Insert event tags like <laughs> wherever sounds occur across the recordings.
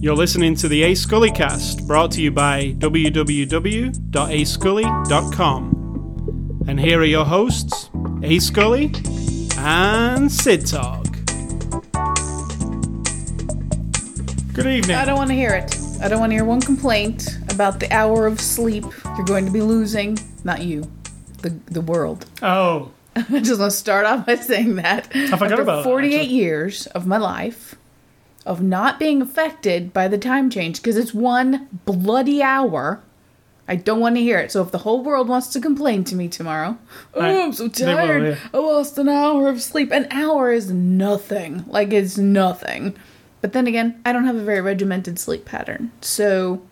You're listening to the A Scully cast, brought to you by www.ascully.com. And here are your hosts, A Scully and Sid Talk. Good evening. I don't want to hear it. I don't want to hear one complaint about the hour of sleep you're going to be losing. Not you, the the world. oh, <laughs> I just want to start off by saying that. I forgot After about 48 actually. years of my life of not being affected by the time change because it's one bloody hour. I don't want to hear it. So if the whole world wants to complain to me tomorrow, oh, Right. I'm so They will, tired. yeah. I lost an hour of sleep. An hour is nothing. Like it's nothing. But then again, I don't have a very regimented sleep pattern. So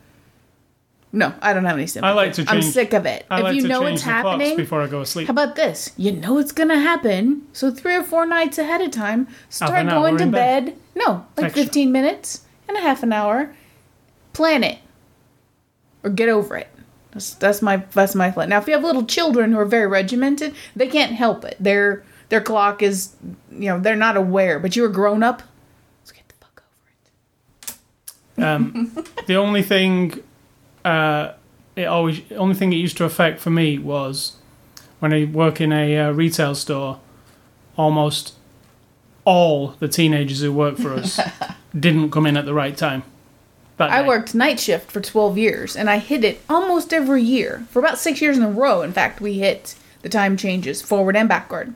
no, I don't have any sympathy. I like to Change, I'm sick of it. I if like you know it's happening, before I go to sleep. how about this? You know it's gonna happen, so three or four nights ahead of time, start going to bed. bed. No, like Extra. 15 minutes and a half an hour. Plan it. Or get over it. That's, that's my that's my plan. Now if you have little children who are very regimented, they can't help it. Their their clock is you know, they're not aware, but you're a grown up. Let's get the fuck over it. Um, <laughs> the only thing, uh, it always only thing it used to affect for me was when I work in a uh, retail store. Almost all the teenagers who work for us <laughs> didn't come in at the right time. That I day. worked night shift for 12 years and I hit it almost every year. For about six years in a row, in fact, we hit the time changes forward and backward.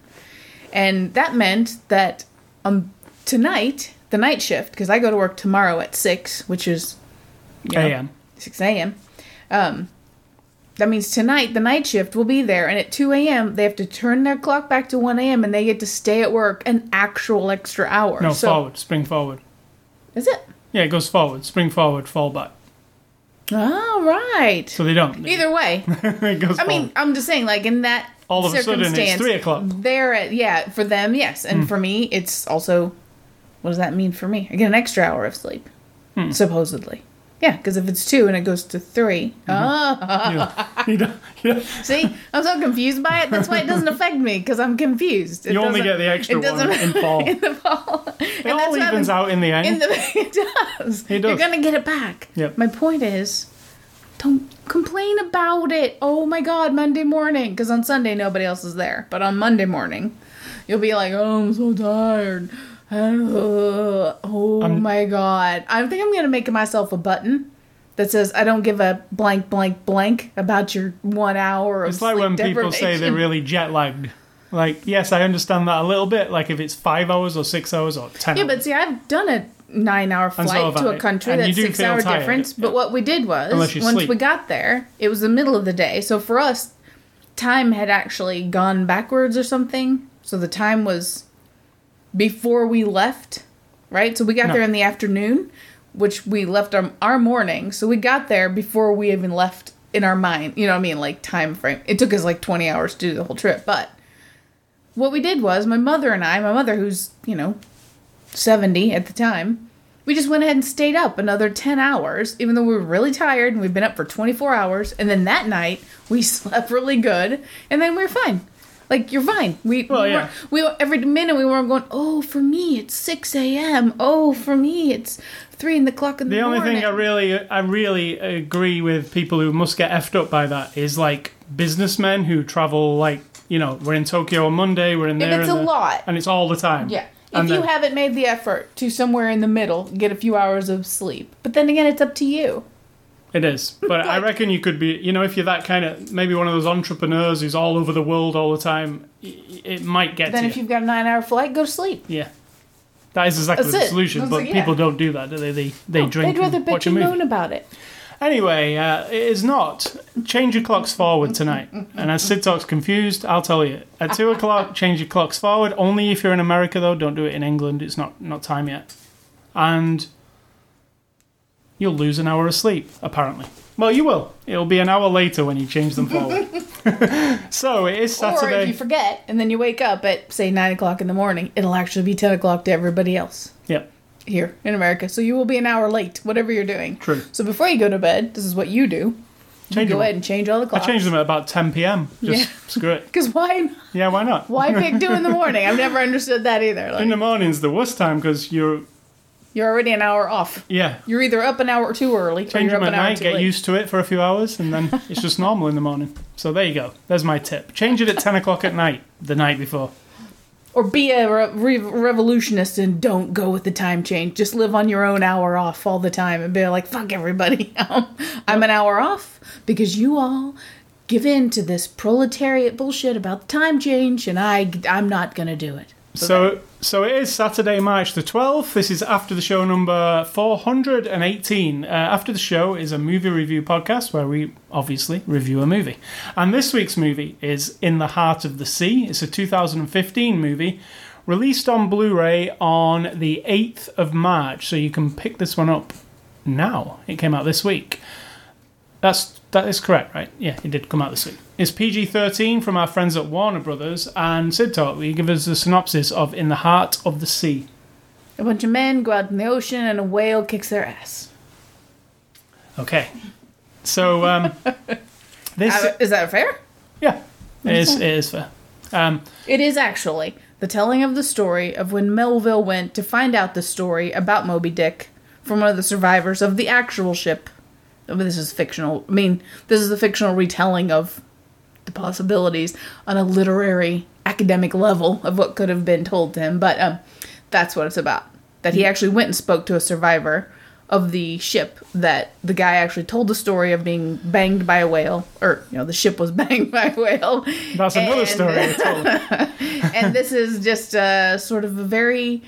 And that meant that um, tonight, the night shift, because I go to work tomorrow at 6, which is you know, AM. 6 a.m. Um, that means tonight the night shift will be there, and at 2 a.m. they have to turn their clock back to 1 a.m. and they get to stay at work an actual extra hour. No, so, forward, spring forward. Is it? Yeah, it goes forward, spring forward, fall back. All right. So they don't. Either way, <laughs> it goes I mean. I'm just saying, like in that All of a sudden it's three o'clock. They're at yeah for them, yes, and for me, it's also. What does that mean for me? I get an extra hour of sleep, Hmm. supposedly. Yeah, because if it's two and it goes to 3 Mm-hmm. oh, you, don't, you, don't, see, I'm so confused by it. That's why it doesn't <laughs> affect me because I'm confused. It You only get the extra it doesn't- one in <laughs> fall. in the fall. it all evens out in the end. In the <laughs> it does. It You're gonna get it back. Yep. My point is, don't complain about it. Oh my god, Monday morning, because on Sunday nobody else is there, but on Monday morning, you'll be like, oh, I'm so tired. <sighs> Oh I'm- my god. I think I'm gonna make myself a button. That says I don't give a blank blank blank about your one hour of It's like when people say they're really jet lagged. Like, yes, I understand that a little bit. Like, if it's five hours or six hours or ten. Yeah, hours. but see, I've done a nine-hour And so flight to a country And that's six-hour difference. yeah. But what we did was, once sleep. we got there, it was the middle of the day. So for us, time had actually gone backwards or something. So the time was before we left, right? So we got No. there in the afternoon, which we left our, our morning. So we got there before we even left in our mind. You know what I mean? Like time frame. It took us like 20 hours to do the whole trip. But what we did was my mother and I, my mother who's, you know, 70 at the time, we just went ahead and stayed up another 10 hours, even though we were really tired and we've been up for 24 hours. And then that night, we <laughs> slept really good, and then we were fine. Like, you're fine. We, Well, we, yeah. we every minute we weren't going, oh, for me, it's 6 a.m. Oh, for me, it's 3 in the clock in the, morning. the only morning. thing I really, I really agree with people who must get effed up by that is like businessmen who travel. Like, you know, we're in Tokyo on Monday. We're in there. it's and a there, lot. and it's all the time. Yeah. If And you haven't made the effort to somewhere in the middle get a few hours of sleep. But then again, it's up to you. It is, but I reckon you could be. You know, if you're that kind of maybe one of those entrepreneurs who's all over the world all the time, it might get Then if you. you've got a nine hour flight, go to sleep. Yeah, that is exactly That's the it. solution. That's But like, yeah. people don't do that. Do they? They they drink They'd rather and watch bitch a and movie. moan about it. Anyway, uh, it is not. Change your clocks forward tonight. And as Sid Talk's confused, I'll tell you. At 2 o'clock, <laughs> change your clocks forward. Only if you're in America, though. Don't do it in England. It's not, not time yet. And you'll lose an hour of sleep, apparently. Well, you will. It'll be an hour later when you change them forward. <laughs> so it is Saturday. Or if you forget and then you wake up at say nine o'clock in the morning, it'll actually be ten o'clock to everybody else Yep, here in America. So you will be an hour late, whatever you're doing. true. So before you go to bed, this is what you do. You Change go them. ahead and change all the clocks. I clocks. changed them at about 10 p.m. <laughs> Just Yeah. screw it. <laughs> Because why? Yeah, why not? Why pick two in the morning? I've never understood that either. In Like, the morning's the worst time because you're you're already an hour off. yeah. You're either up an hour too early, Change them at night, get late. used to it for a few hours, and then <laughs> it's just normal in the morning. So there you go. There's my tip. Change it at 10 o'clock at night, the night before. Or be a re- revolutionist and don't go with the time change. Just live on your own hour off all the time and be like, fuck everybody. <laughs> I'm an hour off because you all give in to this proletariat bullshit about the time change and I, I'm not going to do it. So, so it is Saturday, March the 12th. This is after the show number 418. Uh, after the show is a movie review podcast where we obviously review a movie. And this week's movie is In the Heart of the Sea. It's a 2015 movie released on Blu ray on the 8th of March. So you can pick this one up now. It came out this week. That's that is correct, right? Yeah, it did come out this week. It's PG thirteen from our friends at Warner Brothers and Sid Talk. Will you give us a synopsis of In the Heart of the Sea? A bunch of men go out in the ocean and a whale kicks their ass. Okay, so um, <laughs> this Uh, Is that fair? yeah, it is it is fair. Um, It is actually the telling of the story of when Melville went to find out the story about Moby Dick from one of the survivors of the actual ship. I mean, this is fictional. I mean, this is the fictional retelling of the possibilities on a literary academic level of what could have been told to him. But um, that's what it's about. That he actually went and spoke to a survivor of the ship that the guy actually told the story of being banged by a whale or you know the ship was <laughs> banged by a whale that's another story. Told. <laughs> and this is just a sort of a very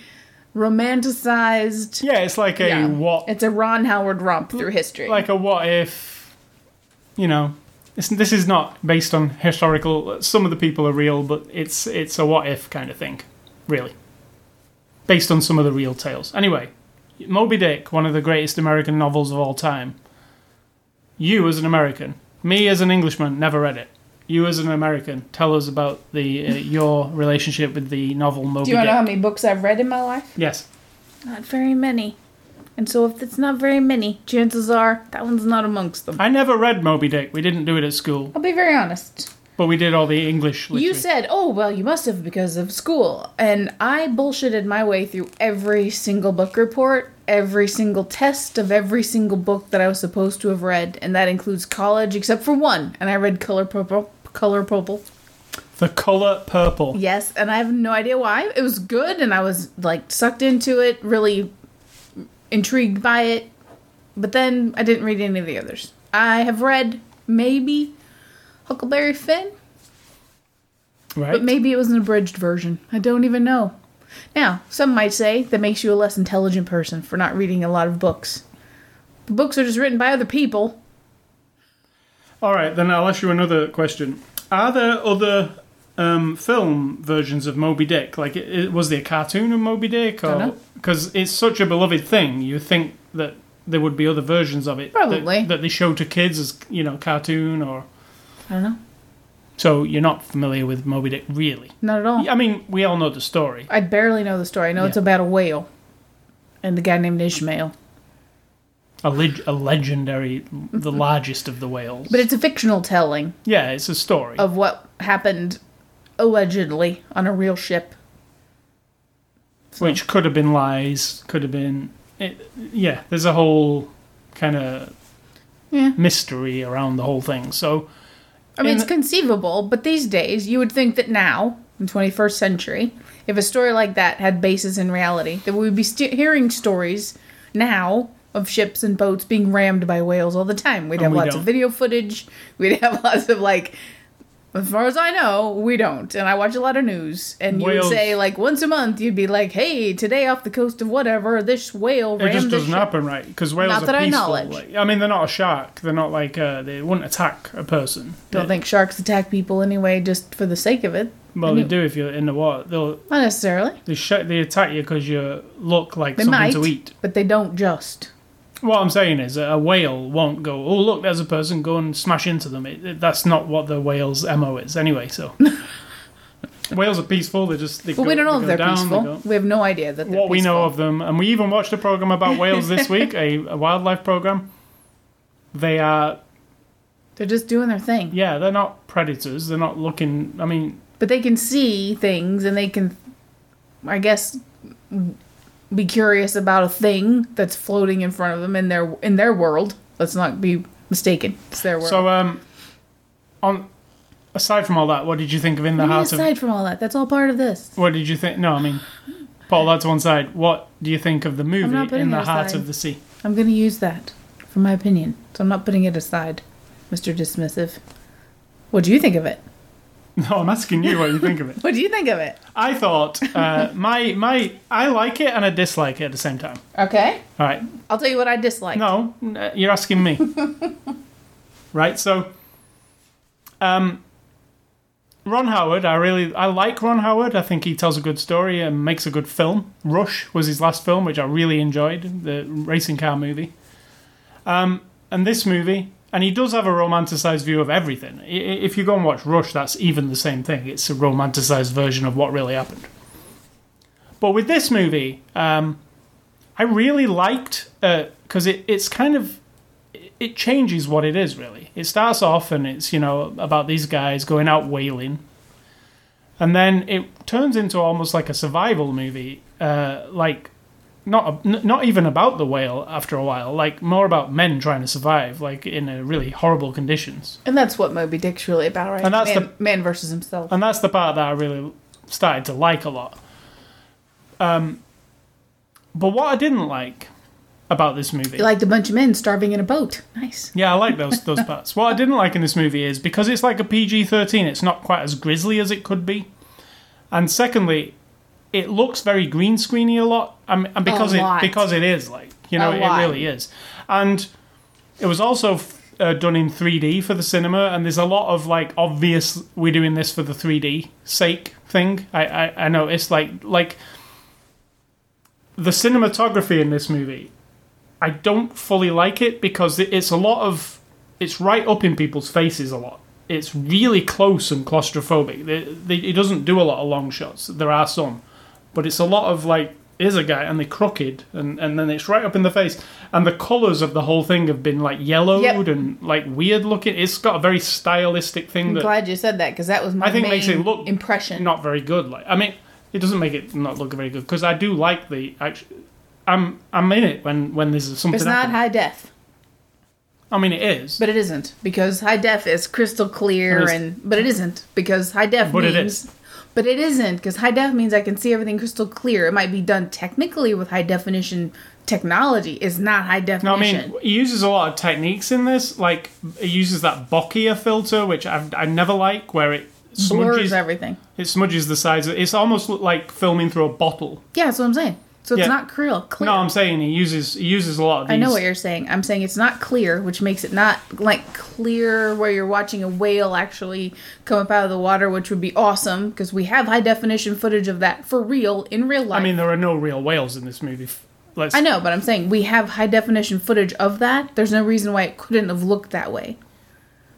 romanticized. Yeah, it's like a Yeah. what, It's a Ron Howard romp through history. like a what if, you know. This is not based on historical. Some of the people are real, but it's it's a what if kind of thing, really, based on some of the real tales. Anyway, Moby Dick, one of the greatest American novels of all time. You as an American, me as an Englishman, never read it. You as an American, tell us about the uh, your relationship with the novel Moby Dick. Do you want Dick. to know how many books I've read in my life? yes. Not very many. And so if it's not very many, chances are that one's not amongst them. I never read Moby Dick. We didn't do it at school, I'll be very honest. but we did all the English literature. You said, "Oh, well, you must have because of school." And I bullshitted my way through every single book report, every single test of every single book that I was supposed to have read, and that includes college except for one, and I read Color Purple. Color Purple. The color purple. Yes, and I have no idea why. It was good and I was like sucked into it, really intrigued by it. But then I didn't read any of the others. I have read maybe Huckleberry Finn, Right. but maybe it was an abridged version. I don't even know. Now, some might say that makes you a less intelligent person for not reading a lot of books. The books are just written by other people. All right, then I'll ask you another question. Are there other um, film versions of Moby Dick? Like, it, it- was there a cartoon of Moby Dick? Because it's such a beloved thing, you think that there would be other versions of it that- Probably. that, they show to kids as you know cartoon or. I don't know. So you're not familiar with Moby Dick, really? Not at all. I mean, we all know the story. I barely know the story. I know it's about a whale and the guy named Ishmael. A, leg- a legendary, the mm-hmm. largest of the whales. But it's a fictional telling yeah, it's a story. of what happened allegedly on a real ship. Which could have been lies, could have been. It, yeah, there's a whole kind of Yeah. mystery around the whole thing. So, I mean, it's conceivable, but these days you would think that now, in 21st century, if a story like that had basis in reality, that we would be st- hearing stories now of ships and boats being rammed by whales all the time. We'd have we lots don't. of video footage. We'd have <laughs> lots of like. As far as I know, we don't. And I watch a lot of news. And you would say, like, once a month, you'd be like, hey, today off the coast of whatever, this whale rammed." it just doesn't ship." happen right because whales Not are that I peaceful. knowledge. Like, I mean, they're not a shark. They're not like uh, they wouldn't attack a person. Don't They- think sharks attack people anyway, just for the sake of it. Well, Any- they do if you're in the water. They'll Not necessarily. they sh- they attack you because you look like They something might, to eat. but they don't just. What I'm saying is, a whale won't go. Oh, look, there's a person. Go and smash into them. It, it- that's not what the whale's mo is, anyway. So, <laughs> whales are peaceful. They just. They But go, we don't know they if they're down, peaceful. go- We have no idea that they're what we know of them, and we even watched a program about whales this <laughs> week, a, a wildlife program. They are They're just doing their thing. Yeah, they're not predators. They're not looking. I mean, But they can see things and they can, I guess, be curious about a thing that's floating in front of them in their in their world. Let's not be mistaken. It's their world. so um, on aside from all that, what did you think of In the I mean, Heart of? aside from all that, that's all part of this. What did you think? No, I mean, put all that to one side. What do you think of the movie In the Heart aside. of the Sea? I'm going to use that for my opinion. So I'm not putting it aside, Mr. Dismissive. What do you think of it? <laughs> No, I'm asking you what you think of it. <laughs> What do you think of it? I thought uh, my my I like it and I dislike it at the same time. Okay. All right, I'll tell you what I dislike. No, n- you're asking me. <laughs> right, so um Ron Howard, I really I like Ron Howard. I think he tells a good story and makes a good film. Rush was his last film, which I really enjoyed, the racing car movie. Um and this movie and he does have a romanticized view of everything. If you go and watch Rush, that's even the same thing. It's a romanticized version of what really happened. But with this movie, um, I really liked because it, it's kind of it changes what it is really. It starts off and it's you know about these guys going out whaling, and then it turns into almost like a survival movie, uh, like not n- not even about the whale after a while, like more about men trying to survive, like in a really horrible conditions. And that's what Moby Dick's really about, right? And that's man, the- man versus himself. and that's the part that I really started to like a lot. Um, but what I didn't like about this movie, You liked a bunch of men starving in a boat. Nice. yeah, I like those those <laughs> parts. What I didn't like in this movie is because it's like a PG thirteen, it's not quite as grisly as it could be, and secondly, it looks very green screeny a lot, and, and because it because it is like you know it really is, and it was also uh, done in 3D for the cinema, and there's a lot of like obvious we're doing this for the 3D sake thing. I I, I noticed like like the cinematography in this movie. I don't fully like it because it's a lot of it's right up in people's faces a lot. It's really close and claustrophobic. They, they, it doesn't do a lot of long shots. There are some, but it's a lot of like here's a guy and they're crooked and, and then it's right up in the face and the colours of the whole thing have been like yellowed Yep. and like weird looking. It's got a very stylistic thing that I'm that glad you said that because that was my I think main makes it look impression. not very good. Like I mean, it doesn't make it not look very good because I do like the actually. I'm I'm in it when when there's something. it's not happening. high def, I mean, it is. but it isn't because high def is crystal clear, is. and but it isn't because high def But it means. But it isn't because high def means I can see everything crystal clear. It might be done technically with high definition technology. It's not high definition. No, I mean, it uses a lot of techniques in this. Like, it uses that Bokeh filter, which I I never like, where it blurs smudges everything. it smudges the sides. of- It's almost like filming through a bottle. Yeah, that's what I'm saying. So it's Yeah. not clear. clear. No, I'm saying he uses he uses a lot of these. I know what you're saying. I'm saying it's not clear, which makes it not like clear where you're watching a whale actually come up out of the water, which would be awesome because we have high definition footage of that for real in real life. I mean, there are no real whales in this movie. Let's. I know, but I'm saying we have high definition footage of that. There's no reason why it couldn't have looked that way.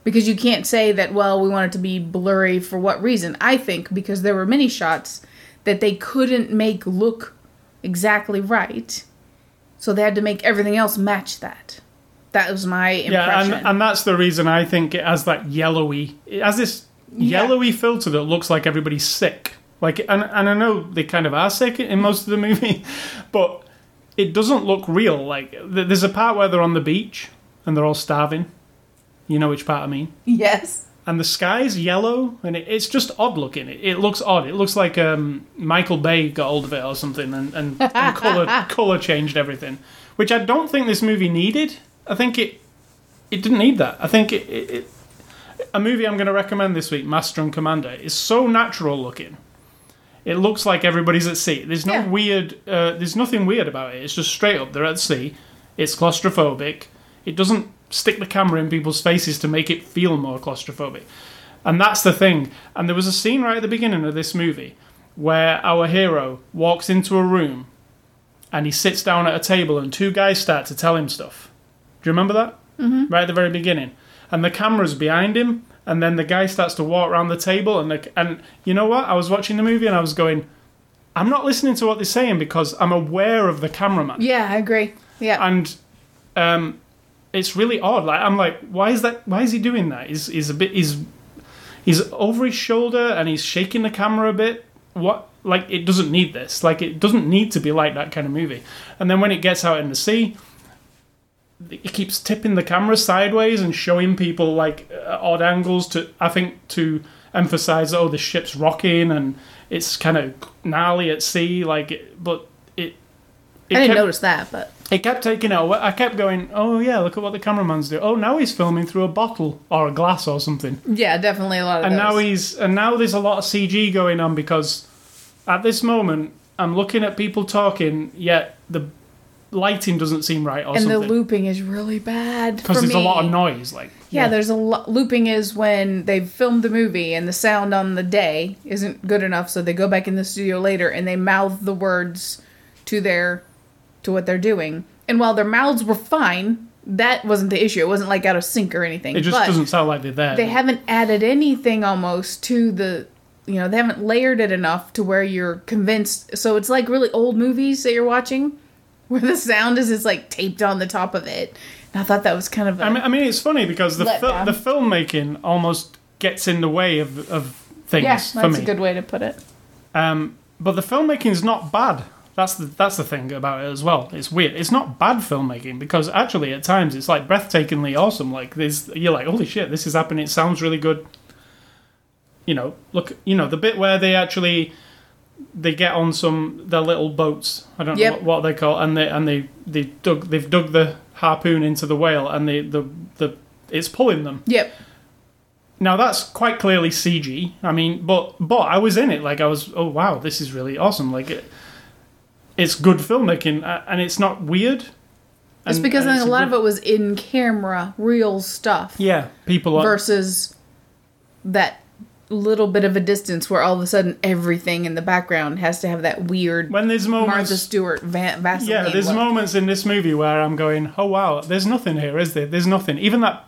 Because you can't say that, well, we want it to be blurry for what reason. I think because there were many shots that they couldn't make look exactly right. So they had to make everything else match that. That was my Yeah, and, and that's the reason I think it has that yellowy. It has this Yeah. yellowy filter that looks like everybody's sick. Like, and and I know they kind of are sick in most of the movie, <laughs> but it doesn't look real. Like, there's a part where they're on the beach and they're all starving. You know which part I mean. yes. And the sky's yellow, and it, it's just odd looking. It, it looks odd. It looks like um, Michael Bay got hold of it or something, and, and, and <laughs> color color changed everything, which I don't think this movie needed. I think it it didn't need that. I think it, it, it a movie I'm going to recommend this week, Master and Commander, is so natural looking. It looks like everybody's at sea. There's no Yeah. weird. Uh, there's nothing weird about it. It's just straight up. They're at sea. It's claustrophobic. It doesn't stick the camera in people's faces to make it feel more claustrophobic. And that's the thing. And there was a scene right at the beginning of this movie where our hero walks into a room and he sits down at a table and two guys start to tell him stuff. Do you remember that? Mm-hmm. Right at the very beginning. And the camera's behind him and then the guy starts to walk around the table and the, and you know what? I was watching the movie and I was going I'm not listening to what they're saying because I'm aware of the cameraman Yeah, I agree. Yeah. and um, it's really odd. Like I'm like, why is that? Why is he doing that? He's he's a bit he's he's over his shoulder and he's shaking the camera a bit. What? Like it doesn't need this. Like it doesn't need to be like that kind of movie. And then when it gets out in the sea, it keeps tipping the camera sideways and showing people like uh, odd angles to I think to emphasize oh the ship's rocking and it's kind of gnarly at sea like but it it I didn't kept, notice that, but it kept taking away. I kept going oh yeah look at what the cameraman's doing oh now he's filming through a bottle or a glass or something yeah, definitely a lot of and those. now he's and now there's a lot of CG going on because at this moment I'm looking at people talking yet the lighting doesn't seem right or and the looping is really bad because there's me. a lot of noise like Yeah, there's a lo- looping is when they've filmed the movie and the sound on the day isn't good enough, so they go back in the studio later and they mouth the words to their to what they're doing. And while their mouths were fine, that wasn't the issue. It wasn't like out of sync or anything. It just but doesn't sound like they're there. they haven't added anything almost to the you know they haven't layered it enough to where you're convinced. So it's like really old movies that you're watching, <laughs> where the sound is is like taped on the top of it. And I thought that was kind of a, I mean, I mean, it's funny because the fil- the filmmaking almost gets in the way of of things yeah, that's a good way to put it. Um, but the filmmaking is not bad. That's the that's the thing about it as well. It's weird. It's not bad filmmaking because actually at times it's like breathtakingly awesome. Like there's you're like holy shit, this is happening. It sounds really good. You know, look, you know the bit where they actually they get on some their little boats. I don't Yep. know what, what they call, and they and they they dug they've dug the harpoon into the whale, and they the the it's pulling them. Yep. Now that's quite clearly CG. I mean, but but I was in it. Like I was. Oh wow, this is really awesome. Like it, it's good filmmaking, uh, and it's not weird. It's And- because and I it's think a lot good- of it was in camera, real stuff, Yeah, people are. versus that little bit of a distance where all of a sudden everything in the background has to have that weird when there's moments. Martha Stewart va- Vaseline. yeah, there's look. moments in this movie where I'm going, oh wow, there's nothing here, is there? There's nothing. Even that,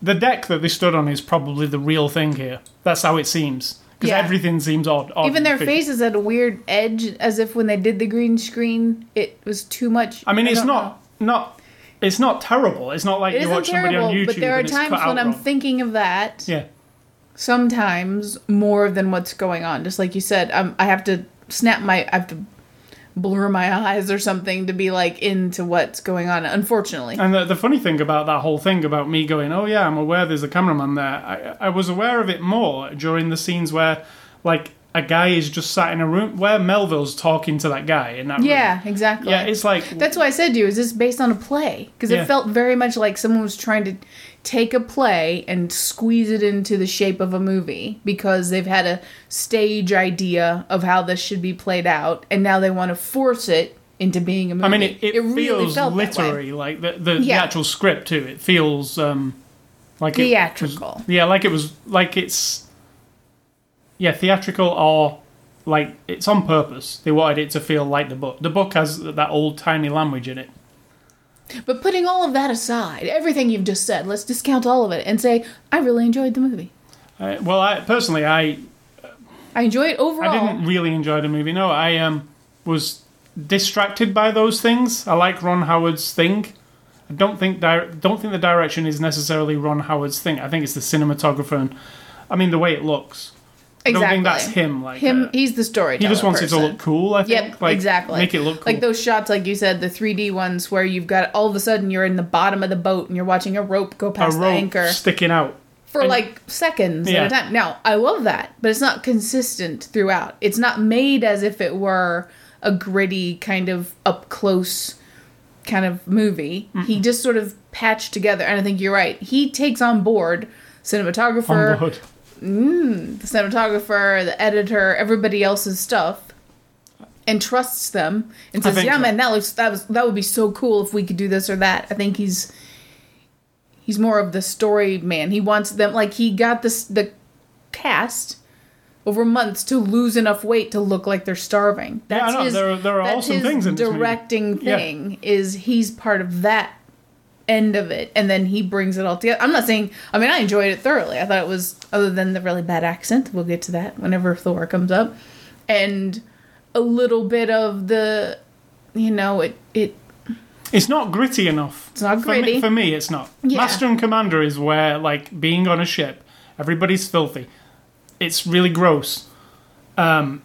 the deck that they stood on is probably the real thing here. That's how it seems because Yeah. everything seems odd. odd Even their faces had a weird edge, as if when they did the green screen, it was too much. I mean, it's don't not not. It's not terrible. It's not like know. It you watch somebody terrible, on YouTube but there are it's times when I'm wrong. thinking of that. yeah. sometimes more than what's going on. Just like you said, um, I have to snap my, I have to blur my eyes or something to be like into what's going on. Unfortunately, And the, the funny thing about that whole thing about me going, oh yeah, I'm aware there's a cameraman there. I, I was aware of it more during the scenes where, like, a guy is just sat in a room where Melville's talking to that guy in that room. yeah, exactly. Yeah, it's like That's why I said to you, is this based on a play? Because Yeah. it felt very much like someone was trying to take a play and squeeze it into the shape of a movie because they've had a stage idea of how this should be played out, and now they want to force it into being a movie. I mean, it, it, really feels literary, like the the, the actual script too. It feels um, like it was- Theatrical. yeah, like it was like it's yeah theatrical or like it's on purpose. They wanted it to feel like the book. The book has that old timey language in it. But putting all of that aside, everything you've just said, let's discount all of it and say I really enjoyed the movie. Uh, well, I personally, I I enjoy it overall. I didn't really enjoy the movie. No, I um was distracted by those things. I like Ron Howard's thing. I don't think di- don't think the direction is necessarily Ron Howard's thing. I think it's the cinematographer and I mean the way it looks. I don't Exactly. think that's him. Like Him, uh, he's the storyteller. he just wants person. it to look cool. I think. Yep, like, exactly. Make it look cool. Like those shots, like you said, the 3D ones where you've got all of a sudden you're in the bottom of the boat and you're watching a rope go a past the anchor sticking out. for and- like seconds Yeah. at a time. Now, I love that, but it's not consistent throughout. It's not made as if it were a gritty kind of up close kind of movie. He just sort of patched together, and I think you're right. He takes on board cinematographer, On board. Mm, the cinematographer, the editor, everybody else's stuff, and trusts them and says, "Yeah, so. man, that looks that was that would be so cool if we could do this or that." I think he's he's more of the story man. He wants them like he got this the cast over months to lose enough weight to look like they're starving. Yeah, I That's know. his, There are- there are that's awesome things in directing Yeah. thing is he's part of that end of it and then he brings it all together. I'm not saying I mean I enjoyed it thoroughly. I thought it was other than the really bad accent, we'll get to that whenever Thor comes up. And a little bit of the you know, it it It's not gritty enough. It's not For me, gritty. for me, it's not. Yeah. Master and Commander is where, like, being on a ship, everybody's filthy. It's really gross. Um,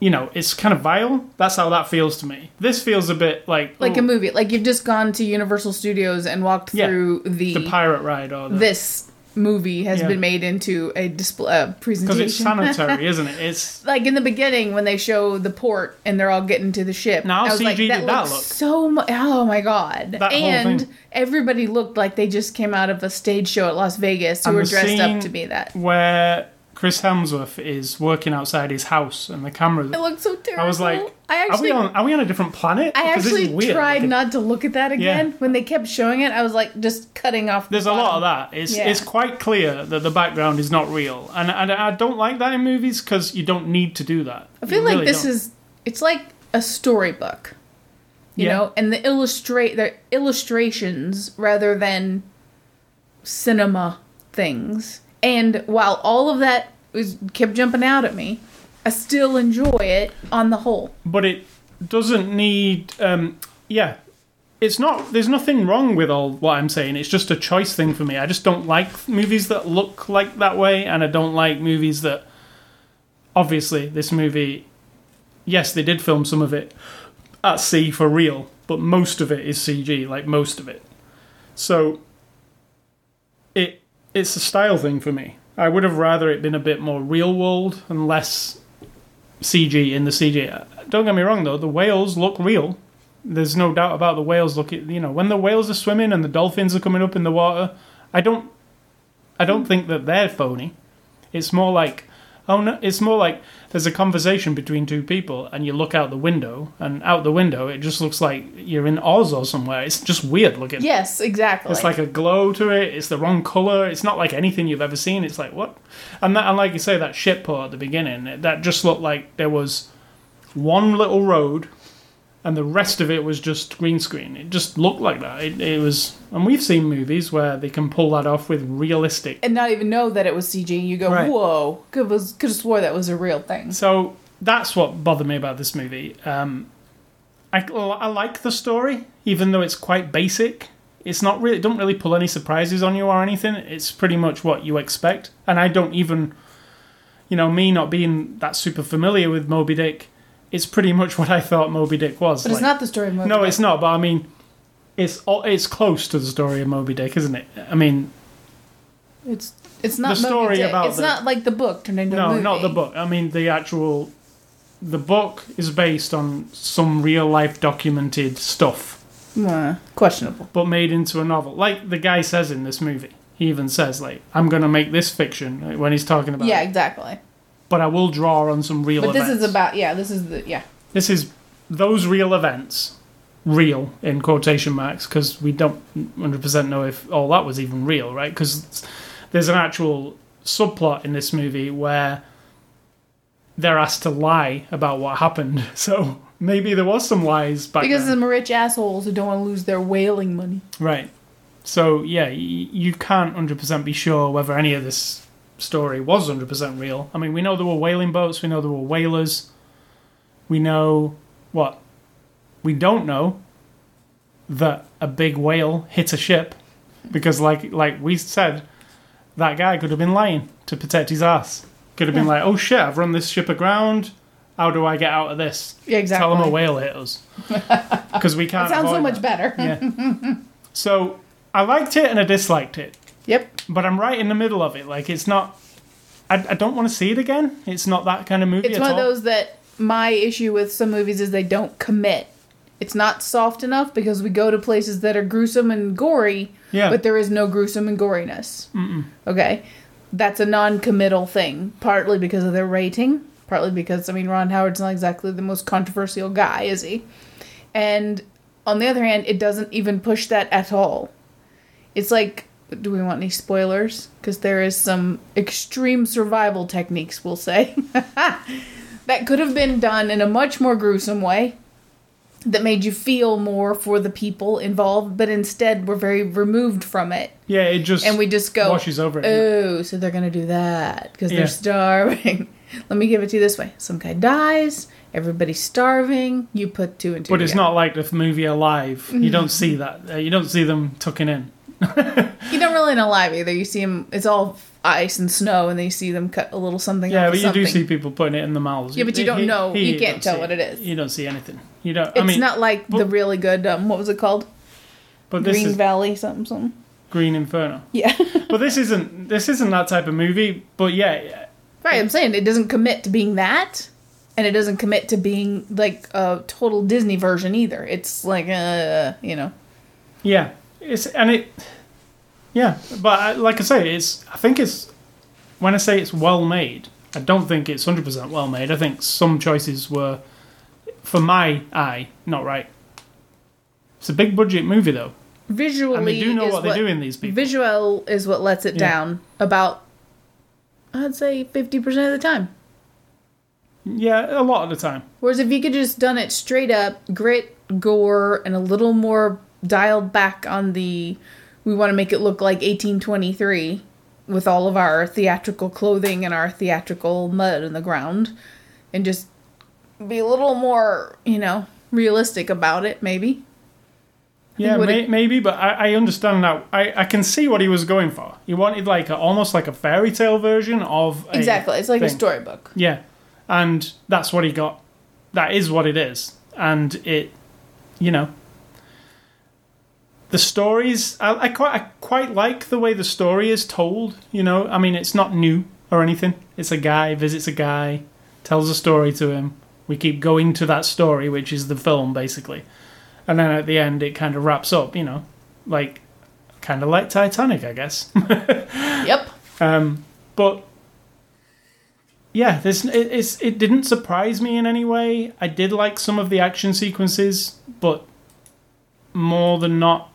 you know, it's kind of vile. That's how that feels to me. This feels a bit like like oh, a movie. Like you've just gone to Universal Studios and walked Yeah. through the, the pirate ride or the this movie has Yeah. been made into a display uh, presentation. because it's <laughs> sanitary, isn't it? It's like in the beginning when they show the port and they're all getting to the ship. Now, I was CG like, did that that looks look? so mu- Oh my god! That and everybody looked like they just came out of a stage show at Las Vegas who And were dressed up to be that. where Chris Hemsworth is working outside his house and the camera. It looked so terrible. I was like, I actually, are we on? Are we on a different planet? I Because actually weird tried looking. not to look at that again Yeah. when they kept showing it. I was like, just cutting off. the There's a lot of that. It's Yeah. it's quite clear that the background is not real, and and I don't like that in movies because you don't need to do that. I feel You like really this don't. is it's like a storybook. You Yeah. know, and the illustrate the illustrations rather than cinema things. And while all of that was kept jumping out at me, I still enjoy it on the whole. but it doesn't need. Um, yeah, it's not. There's nothing wrong with all what I'm saying. It's just a choice thing for me. I just don't like movies that look like that way, and I don't like movies that. Obviously, this movie. Yes, they did film some of it at sea for real, but most of it is CG. Like most of it. So. It it's a style thing for me. I would have rather it been a bit more real world and less CG in the CG. Don't get me wrong though, the whales look real. There's no doubt about the whales look. You know, when the whales are swimming and the dolphins are coming up in the water, I don't, I don't think that they're phony. It's more like, oh no, it's more like there's a conversation between two people and you look out the window and out the window it just looks like you're in Oz or somewhere. It's just weird looking. Yes, exactly. It's like a glow to it. It's the wrong color. It's not like anything you've ever seen. It's like what? And that, and like you say, that ship port at the beginning, that just looked like there was one little road, and the rest of it was just green screen. It just looked like that. It, it was, and we've seen movies where they can pull that off with realistic. and not even know that it was CG. You go, Right. whoa, could was could have swore that was a real thing. So that's what bothered me about this movie. Um, I, I like the story, even though it's quite basic. It's not really, it don't really pull any surprises on you or anything. It's pretty much what you expect. And I don't even, you know, me not being that super familiar with Moby Dick, it's pretty much what I thought Moby Dick was. But it's not the story of Moby No, Dick. it's not. But I mean, it's all- it's close to the story of Moby Dick, isn't it? I mean, It's it's not The Moby story Dick. about It's the- not like the book turned into a no, movie. not the book. I mean, the actual. The book is based on some real life documented stuff, Uh, questionable. but made into a novel. Like the guy says in this movie. He even says, like, I'm going to make this fiction when he's talking about Yeah, it, exactly. But I will draw on some real But this events. is about yeah. This is the yeah. This is those real events, real in quotation marks, because we don't 100% know if all that was even real, right? Because there's an actual subplot in this movie where they're asked to lie about what happened. <laughs> So maybe there was some lies back Because then. some rich assholes who don't want to lose their whaling money. Right. So yeah, you can't 100% be sure whether any of this story was 100% real. I mean, we know there were whaling boats, we know there were whalers. We know what? We don't know that a big whale hit a ship because like like we said that guy could have been lying to protect his ass. Could have been like, "Oh shit, I've run this ship aground. How do I get out of this?" Yeah, exactly. Tell him a whale hit us. <laughs> Because we can't That sounds so much that. better. Yeah. <laughs> so I liked it and I disliked it, Yep. but I'm right in the middle of it. Like it's not. I, I don't want to see it again. It's not that kind of movie It's one of those that my issue with some movies is they don't commit. It's not soft enough because we go to places that are gruesome and gory, Yeah. but there is no gruesome and goriness. Mm-mm. Okay, that's a non-committal thing. Partly because of their rating, partly because I mean Ron Howard's not exactly the most controversial guy, is he? And on the other hand, it doesn't even push that at all. It's like, do we want any spoilers? Because there is some extreme survival techniques, we'll say, <laughs> that could have been done in a much more gruesome way that made you feel more for the people involved, but instead we're very removed from it. yeah, it just And we just go, washes over it. oh, so they're going to do that because Yeah. they're starving. <laughs> Let me give it to you this way some guy dies, everybody's starving. You put two and two. But it's together. not like the movie Alive. You don't see that. Uh, you don't see them tucking in. <laughs> You don't really know live either. You see them. It's all ice and snow, and then you see them cut a little something. Yeah, but you do see people putting it in the mouths. Yeah, but you don't know- you can't tell what it is. You don't see anything. You don't. It's I mean, not like the really good. Um, what was it called? but this Green is Valley, something, something. Green Inferno. Yeah, <laughs> but this isn't. This isn't that type of movie. But yeah, right. I'm saying it doesn't commit to being that, and it doesn't commit to being like a total Disney version either. It's like, uh, you know, Yeah, it's and it. Yeah, but I, like I say, it's. I think it's. When I say it's well made, I don't think it's hundred percent well made. I think some choices were, for my eye, not right. It's a big budget movie though, visually. and they do know what they're doing. These people. Visual is what lets it Yeah. down about, I'd say, fifty percent of the time. Yeah, a lot of the time. Whereas if you could just done it straight up, grit, gore, and a little more dialed back on the, we want to make it look like 1823 with all of our theatrical clothing and our theatrical mud in the ground, and just be a little more, you know, realistic about it, maybe. Yeah, may, maybe, but I, I understand now. I, I can see what he was going for. He wanted like a, almost like a fairy tale version of a Exactly. It's like a storybook. Yeah, and that's what he got. That is what it is, and it, you know, the stories. I, I quite I quite like the way the story is told. You know, I mean, it's not new or anything. It's a guy visits a guy, tells a story to him. We keep going to that story, which is the film basically, and then at the end it kind of wraps up. You know, like kind of like Titanic, I guess. <laughs> Yep. Um, but yeah, this it, it's it didn't surprise me in any way. I did like some of the action sequences, but more than not,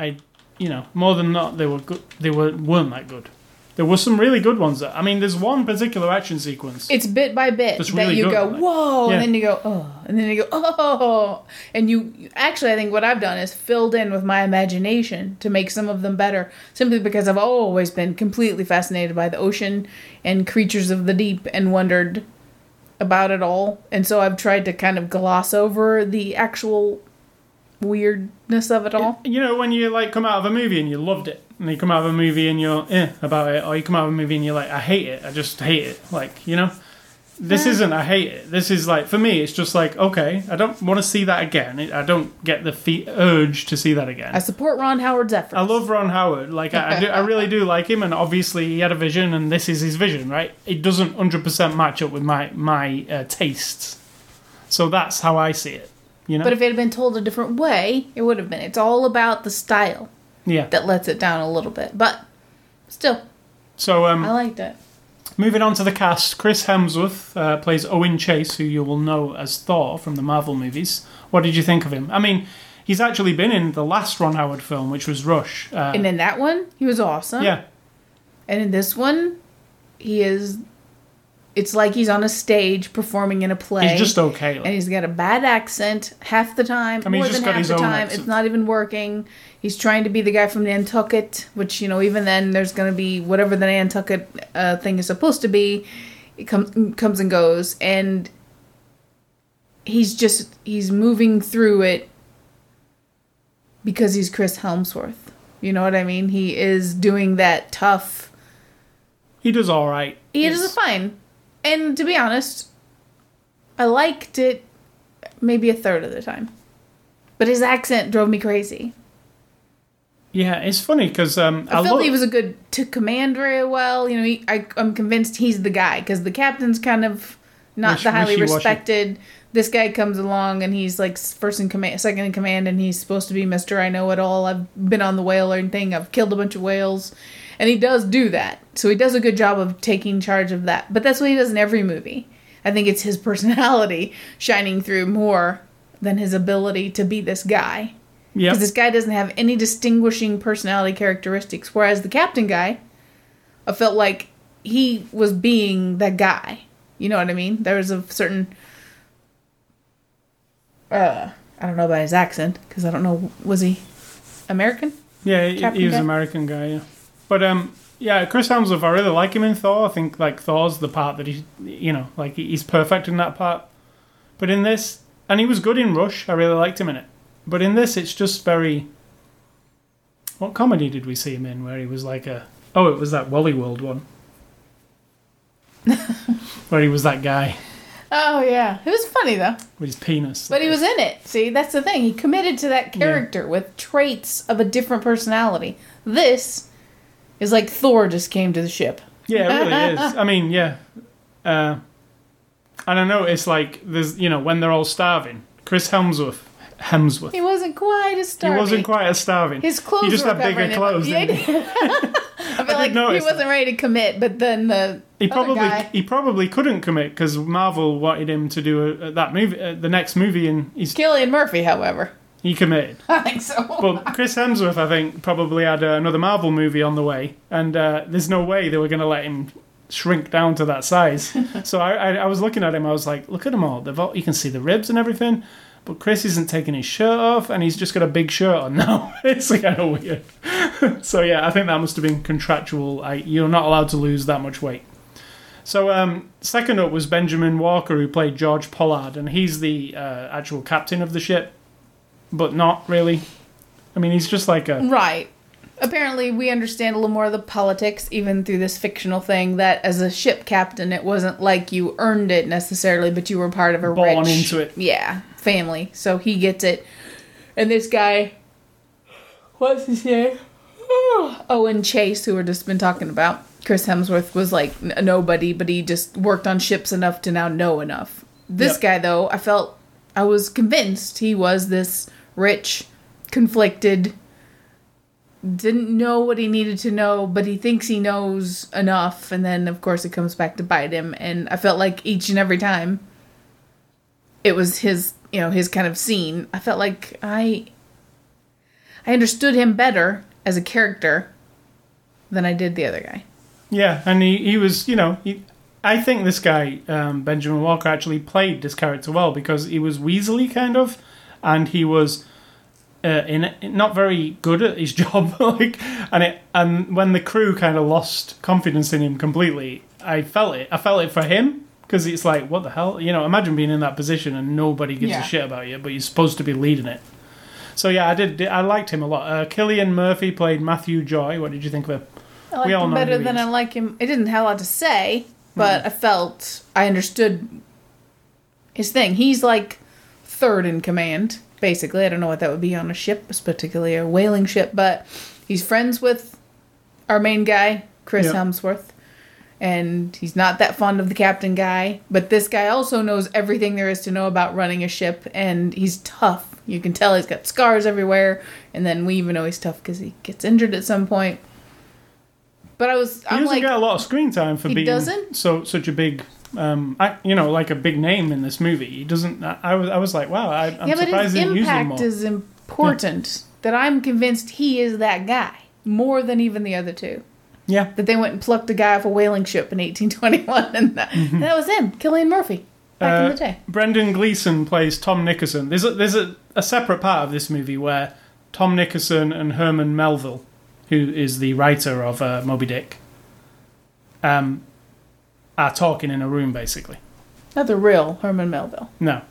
I you know more than not they were good. They were weren't that good. There were some really good ones. That, I mean, there's one particular action sequence. It's bit by bit That's that you good, go, like- whoa, Yeah. and then you go, oh, and then you go, oh, and you actually, I think what I've done is filled in with my imagination to make some of them better, simply because I've always been completely fascinated by the ocean and creatures of the deep and wondered about it all, and so I've tried to kind of gloss over the actual weirdness of it all. you know, when you like come out of a movie and you loved it, and you come out of a movie and you're eh about it, or you come out of a movie and you're like, I hate it, I just hate it. Like, you know, this Yeah. isn't I hate it. This is like for me, it's just like okay, I don't want to see that again. I don't get the fe- urge to see that again. I support Ron Howard's efforts. I love Ron Howard. Like I, I, do, I really do like him, and obviously he had a vision, and this is his vision, right? It doesn't hundred percent match up with my my uh, tastes, so that's how I see it. You know? But if it had been told a different way, it would have been. It's all about the style yeah. that lets it down a little bit. But still, So um, I liked it. Moving on to the cast, Chris Hemsworth uh, plays Owen Chase, who you will know as Thor from the Marvel movies. What did you think of him? I mean, he's actually been in the last Ron Howard film, which was Rush. Uh, And in that one, he was awesome. yeah, And in this one, he is. It's like he's on a stage performing in a play. he's just okay. like- and he's got a bad accent half the time. I mean, more he's just than got half his the own time. accent. It's not even working. He's trying to be the guy from Nantucket, which you know, even then, there's going to be whatever the Nantucket uh, thing is supposed to be. It comes comes and goes, and he's just he's moving through it because he's Chris Hemsworth. You know what I mean? He is doing that tough. he does all right. He does fine, and to be honest, I liked it maybe a third of the time. But his accent drove me crazy. Yeah, it's funny because um, I, felt lo- he was a good to command very well. You know, he, I, I'm convinced he's the guy because the captain's kind of not Wish- the highly respected. This guy comes along and he's like first in command, second in command, and he's supposed to be Mister I Know It All. I've been on the whaling thing. I've killed a bunch of whales, and he does do that. So he does a good job of taking charge of that. But that's what he does in every movie. I think it's his <laughs> personality shining through more than his ability to be this guy. yeah, Because this guy doesn't have any distinguishing personality characteristics. Whereas the captain guy, I felt like he was being that guy. You know what I mean? There was a certain. Uh, I don't know about his accent because I don't know. Was he American? yeah, he, Captain he was guy? an American guy. Yeah, but um, yeah, Chris Hemsworth, I really like him in Thor. I think like Thor's the part that he, you know, like he's perfect in that part. But in this, and he was good in Rush. I really liked him in it. But in this, it's just very. What comedy did we see him in where he was like a? Oh, it was that Walley World one. <laughs> where he was that guy Oh yeah, it was funny though. with his penis. But he was in it. See, that's the thing. He committed to that character with traits of a different personality. This is like Thor just came to the ship. Yeah, it really is. <laughs> I mean, yeah. Uh, and I It's like there's you know when they're all starving, Chris Hemsworth, Hemsworth. He wasn't quite as starving. He wasn't quite as starving. His clothes He just were had bigger clothes. Yeah, he? <laughs> I feel I like he wasn't ready to commit, but then the He probably guy, he probably couldn't commit because Marvel wanted him to do a, that movie, uh, the next movie, and he's Cillian Murphy, however, he committed. <laughs> I think so. But Chris Hemsworth, I think, probably had uh, another Marvel movie on the way, and uh, there's no way they were going to let him shrink down to that size. <laughs> so I, I, I was looking at him, I was like, look at them all. They've all. You can see the ribs and everything, but Chris isn't taking his shirt off, and he's just got a big shirt on now. <laughs> it's kind of weird. so yeah, I think that must have been contractual. I, you're not allowed to lose that much weight. So um, second up was Benjamin Walker, who played George Pollard, and he's the uh, actual captain of the ship, but not really. I mean, he's just like a Right. Apparently, we understand a little more of the politics, even through this fictional thing. That as a ship captain, it wasn't like you earned it necessarily, but you were part of a Born rich, into it. yeah, family. So he gets it. And this guy, what's his name? <sighs> Owen Chase, who we're just been talking about. Chris Hemsworth was like n- nobody, but he just worked on ships enough to now know enough. This Yep. guy, though, I felt I was convinced he was this rich, conflicted, didn't know what he needed to know, but he thinks he knows enough, and then of course it comes back to bite him. And I felt like each and every time it was his, you know, his kind of scene. I felt like I I understood him better as a character than I did the other guy. Yeah, and he, he was, you know, he, I think this guy, um, Benjamin Walker, actually played this character well because he was Weasley kind of, and he was uh, in not very good at his <laughs> job. like, and it, and when the crew kind of lost confidence in him completely, I felt it. I felt it for him because it's like, what the hell, you know? Imagine being in that position and nobody gives Yeah. a shit about you, but you're supposed to be leading it. So yeah, I did. I liked him a lot. Uh, Cillian Murphy played Matthew Joy. What did you think of him? I liked We all him better than. I like him. I didn't have a lot to say, but I felt I understood his thing. He's like third in command, basically. I don't know what that would be on a ship, particularly a whaling ship, but he's friends with our main guy, Chris Yep. Hemsworth. And he's not that fond of the captain guy, but this guy also knows everything there is to know about running a ship, and he's tough. You can tell he's got scars everywhere, and then we even know he's tough because he gets injured at some point. But I was, He I'm doesn't like, get a lot of screen time for He being doesn't? so such a big, um, I, you know, like a big name in this movie. He doesn't. I, I was, I was like, wow, I, I'm yeah, but surprised his they didn't use him impact is important. That I'm convinced he is that guy more than even the other two. yeah, That they went and plucked a guy off a whaling ship in 1821, and that, that was him, Cillian Murphy, back Mm-hmm. Uh, in the day. Brendan Gleeson plays Tom Nickerson. There's a, there's a, a separate part of this movie where Tom Nickerson and Herman Melville, who is the writer of uh, Moby Dick, um, are talking in a room basically. Not the real Herman Melville. No,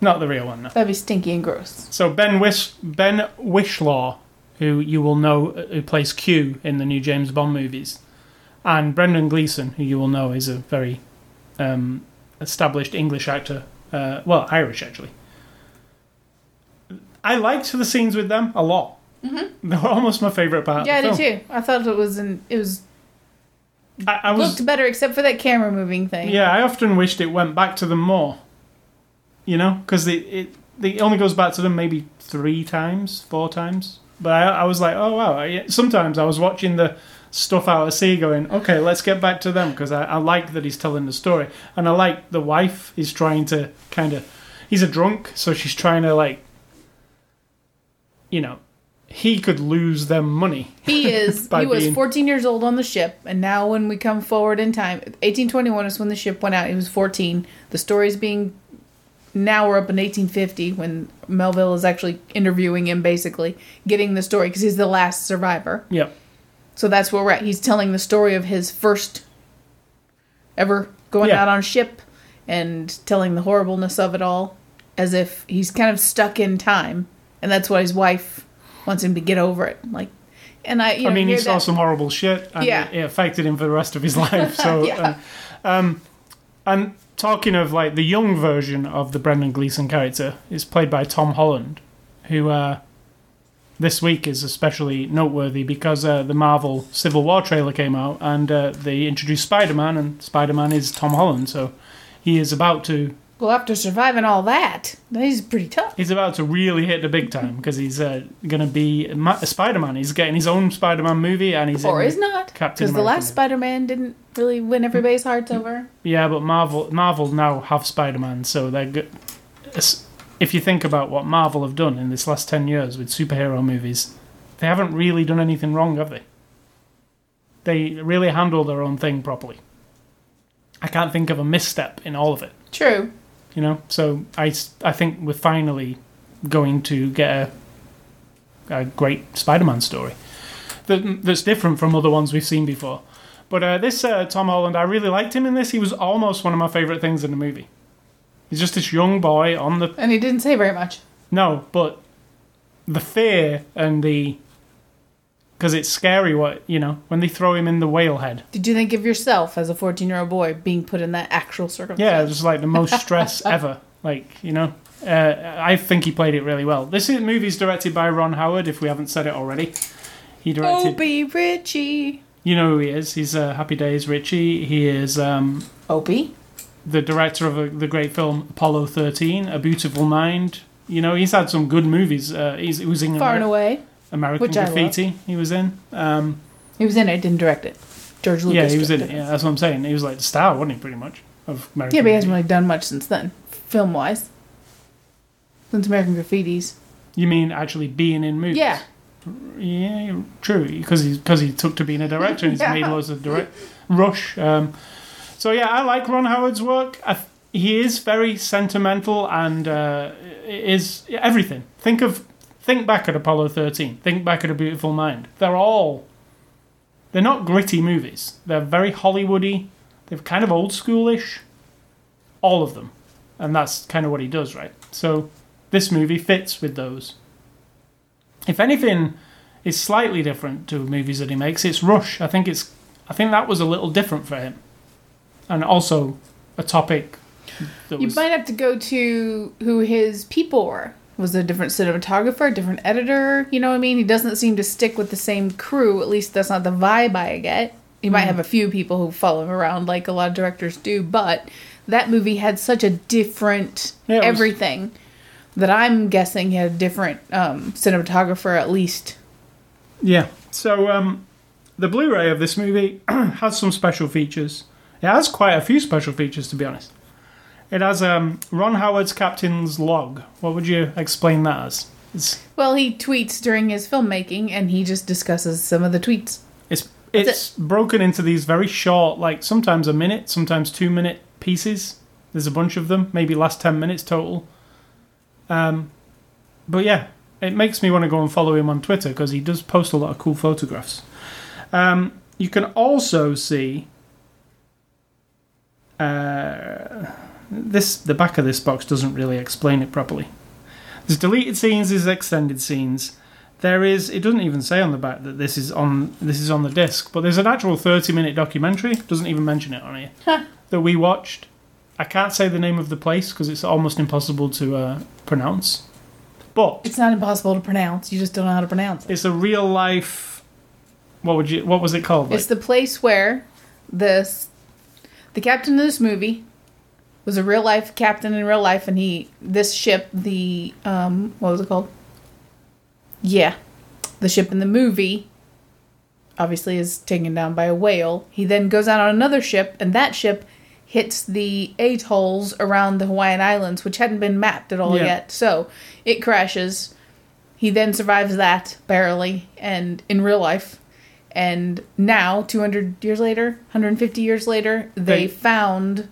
not the real one. No. That'd be stinky and gross. So Ben Wish Ben Whishaw, who you will know, uh, who plays Q in the new James Bond movies, and Brendan Gleeson, who you will know is a very um, established English actor, uh, well Irish actually. I liked the scenes with them a lot. Mm-hmm. <laughs> They were almost my favorite part. Yeah, I of the did too. I thought it was an, it was film. I, I was looked better except for that camera moving thing. Yeah, I often wished it went back to them more. You know, because it, it it only goes back to them maybe three times, four times. But I, I was like, oh wow. I, sometimes I was watching the stuff out at sea, going, okay, let's get back to them because I, I like that he's telling the story, and I like the wife is trying to kind of. He's a drunk, so she's trying to like. You know, he could lose them money. He is. <laughs> He was being- 14 years old on the ship, and now when we come forward in time, 1821 is when the ship went out. He was 14. The story's being. Now we're up in 1850 when Melville is actually interviewing him, basically getting the story because he's the last survivor. Yep. So that's where we're at. He's telling the story of his first ever going Yeah. out on a ship and telling the horribleness of it all as if he's kind of stuck in time and that's why his wife wants him to get over it like and i you know, I mean, he saw that- some horrible shit, and Yeah. it, it affected him for the rest of his <laughs> life. So, <laughs> Yeah. uh, um, and talking of like the young version of the Brendan Gleeson character is played by Tom Holland, who uh, this week is especially noteworthy because uh, the Marvel Civil War trailer came out and uh, they introduced Spider Man, and Spider Man is Tom Holland, so he is about to well after surviving all that he's pretty tough he's about to really hit the big time because he's uh, going to be Ma- Spider Man. He's getting his own Spider Man movie, and he's or is not Captain because the last movie. spider-man didn't really win everybody's hearts over Yeah, but Marvel Marvel now have Spider Man, so they're good. If you think about what Marvel have done in this last ten years with superhero movies, they haven't really done anything wrong, have they? They really handle their own thing properly. I can't think of a misstep in all of it, true you know. So I, I think we're finally going to get a, a great Spider-Man story that, that's different from other ones we've seen before. But uh, this uh, Tom Holland, I really liked him in this. He was almost one of my favorite things in the movie. He's just this young boy on the and he didn't say very much no, but the fear and the because it's scary. What you know when they throw him in the whale head. Did you think of yourself as a 14 year old boy being put in that actual circumstance? Yeah, it was like the most stress <laughs> ever. Like you know, uh, I think he played it really well. This is, movie's directed by Ron Howard. If we haven't said it already, he directed. Opie Richie. You know who he is. He's uh, Happy Days Richie. He is um, Opie? the director of a, the great film Apollo 13, A Beautiful Mind. You know, he's had some good movies. Uh, he's, he was in Far and away. American Which Graffiti. He was in. Um, He was in it, didn't direct it. George Lucas. yeah, he was in it. Yeah, that's what I'm saying. He was like the star, wasn't he? Pretty much of American. Yeah, but he hasn't really done much since then, film wise. Since American Graffiti's. You mean actually being in movies? Yeah. Yeah, true. Because he because he took to being a director and he's Yeah. made loads of direct Rush. Um, so yeah, I like Ron Howard's work. I, he is very sentimental and uh, is everything. Think of think back at Apollo thirteen. Think back at A Beautiful Mind. They're all they're not gritty movies. They're very Hollywoody. They're kind of old schoolish. All of them, and that's kind of what he does, right? So this movie fits with those. If anything is slightly different to movies that he makes, it's Rush. I think it's I think that was a little different for him. And also a topic that You was might have to go to who his people were. Was a different cinematographer, different editor? You know what I mean? He doesn't seem to stick with the same crew. At least that's not the vibe I get. He Hmm. might have a few people who follow him around like a lot of directors do, but that movie had such a different Yeah, it was- everything that I'm guessing he had a different um, cinematographer at least. Yeah. So um, the Blu-ray of this movie <clears throat> has some special features. It has quite a few special features, to be honest. It has um, Ron Howard's captain's log. What would you explain that as? It's Well, he tweets during his filmmaking and he just discusses some of the tweets. it's it's broken into these very short, like sometimes a minute, sometimes two minute pieces. There's a bunch of them, maybe last ten minutes total. Um, but yeah, it makes me want to go and follow him on Twitter because he does post a lot of cool photographs. Um, you can also see uh, this. The back of this box doesn't really explain it properly. There's deleted scenes, there's extended scenes. There is. It doesn't even say on the back that this is on this is on the disc, but there's an actual 30 minute documentary. Doesn't even mention it on here Huh. that we watched. I can't say the name of the place because it's almost impossible to uh, pronounce. But It's not impossible to pronounce. You just don't know how to pronounce it. it's a real life. What would you? What was it called? It's the place where this the captain of this movie was a real life captain in real life, and he this ship the um what was it called? Yeah, the ship in the movie obviously is taken down by a whale. He then goes out on another ship, and that ship hits the atolls around the Hawaiian Islands, which hadn't been mapped at all Yeah. yet. So it crashes. He then survives that barely, and in real life. And now, 200 years later, 150 years later, they They- found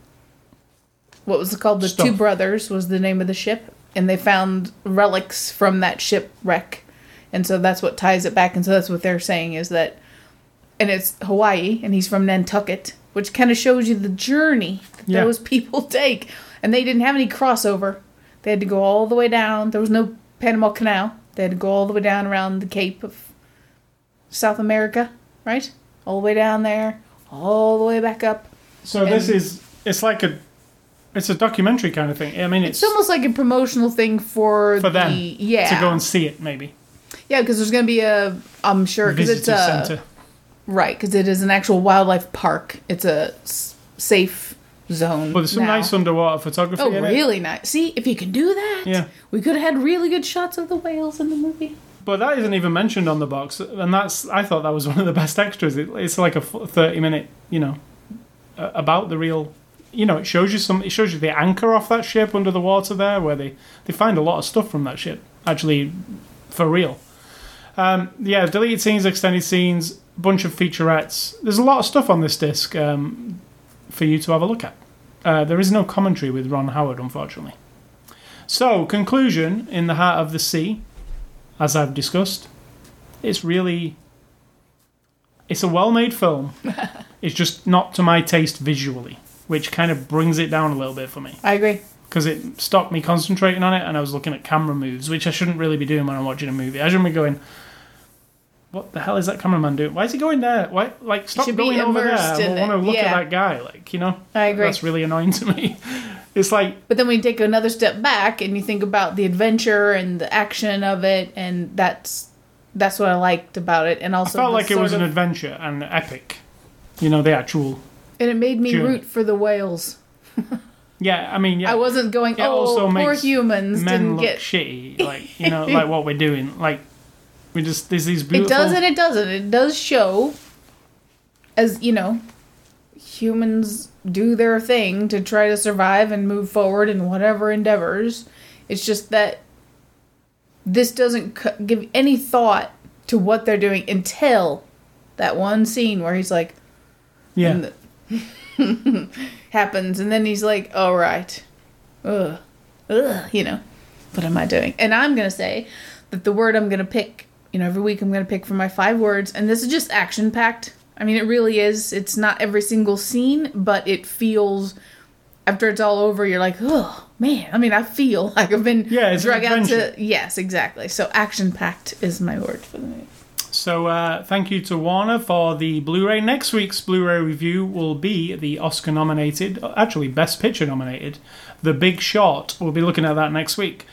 what was it called? The Two Brothers was the name of the ship, and they found relics from that shipwreck, and so that's what ties it back. And so that's what they're saying is that, and it's Hawaii, and he's from Nantucket, which kind of shows you the journey that Yeah. those <laughs> people take. And they didn't have any crossover. They had to go all the way down. There was no Panama Canal. They had to go all the way down around the Cape of South America, right? All the way down there, all the way back up. So this is it's like a it's a documentary kind of thing. I mean, it's, It's almost like a promotional thing for, for them the yeah to go and see it maybe. yeah because there's gonna be a I'm sure because it's a center. right because it is an actual wildlife park. It's a s- safe zone. But there's some now. nice underwater photography. Oh, in it. really nice. See, if you can do that, Yeah. we could have had really good shots of the whales in the movie. But that isn't even mentioned on the box, and that's I thought that was <laughs> one of the best extras. It, it's like a thirty minute, you know, about the real. You know, it shows you some. It shows you the anchor off that ship under the water there, where they they find a lot of stuff from that ship, actually, for real. Um, yeah, deleted scenes, extended scenes, bunch of featurettes. There's a lot of stuff on this disc um, for you to have a look at. Uh, there is no commentary with Ron Howard, unfortunately. So, conclusion in the heart of the sea as I've discussed. It's really it's a well-made film. <laughs> it's just not to my taste visually, which kind of brings it down a little bit for me I agree. because it stopped me concentrating on it and I was looking at camera moves, which I shouldn't really be doing when I'm watching a movie. I shouldn't be going what the hell is that cameraman doing? Why is he going there? Why, like, stop should be going over there. immersed in I want to it. look Yeah. at that guy, like, you know. I agree. That's really annoying to me. <laughs> It's like But then you take another step back and you think about the adventure and the action of it, and that's that's what I liked about it. And also, I felt the like it sort was an of- adventure and epic. You know, the actual and it made me journey. root for the whales. Yeah, I mean, yeah. I wasn't going, It oh, also poor makes humans men didn't look get. shitty, like you know, <laughs> like what we're doing. Like we just there's these beautiful. It does and it doesn't. It does show, as you know, humans do their thing to try to survive and move forward in whatever endeavors. It's just that this doesn't c- give any thought to what they're doing until that one scene where he's like, yeah, the- <laughs> happens, and then he's like, "All right, ugh, ugh," you know, what am I doing? And I'm gonna say that the word I'm gonna pick, you know, every week I'm gonna pick for my five words, and this is just action packed. I mean, it really is. It's not every single scene, but it feels. After it's all over, you're like, oh man. I mean, I feel like I've been Yeah, drug out to. Yes, exactly. So action packed is my word for the movie. So uh, thank you to Warner for the Blu-ray. Next week's Blu-ray review will be the Oscar-nominated, actually Best Picture nominated, The Big Short. We'll be looking at that next week.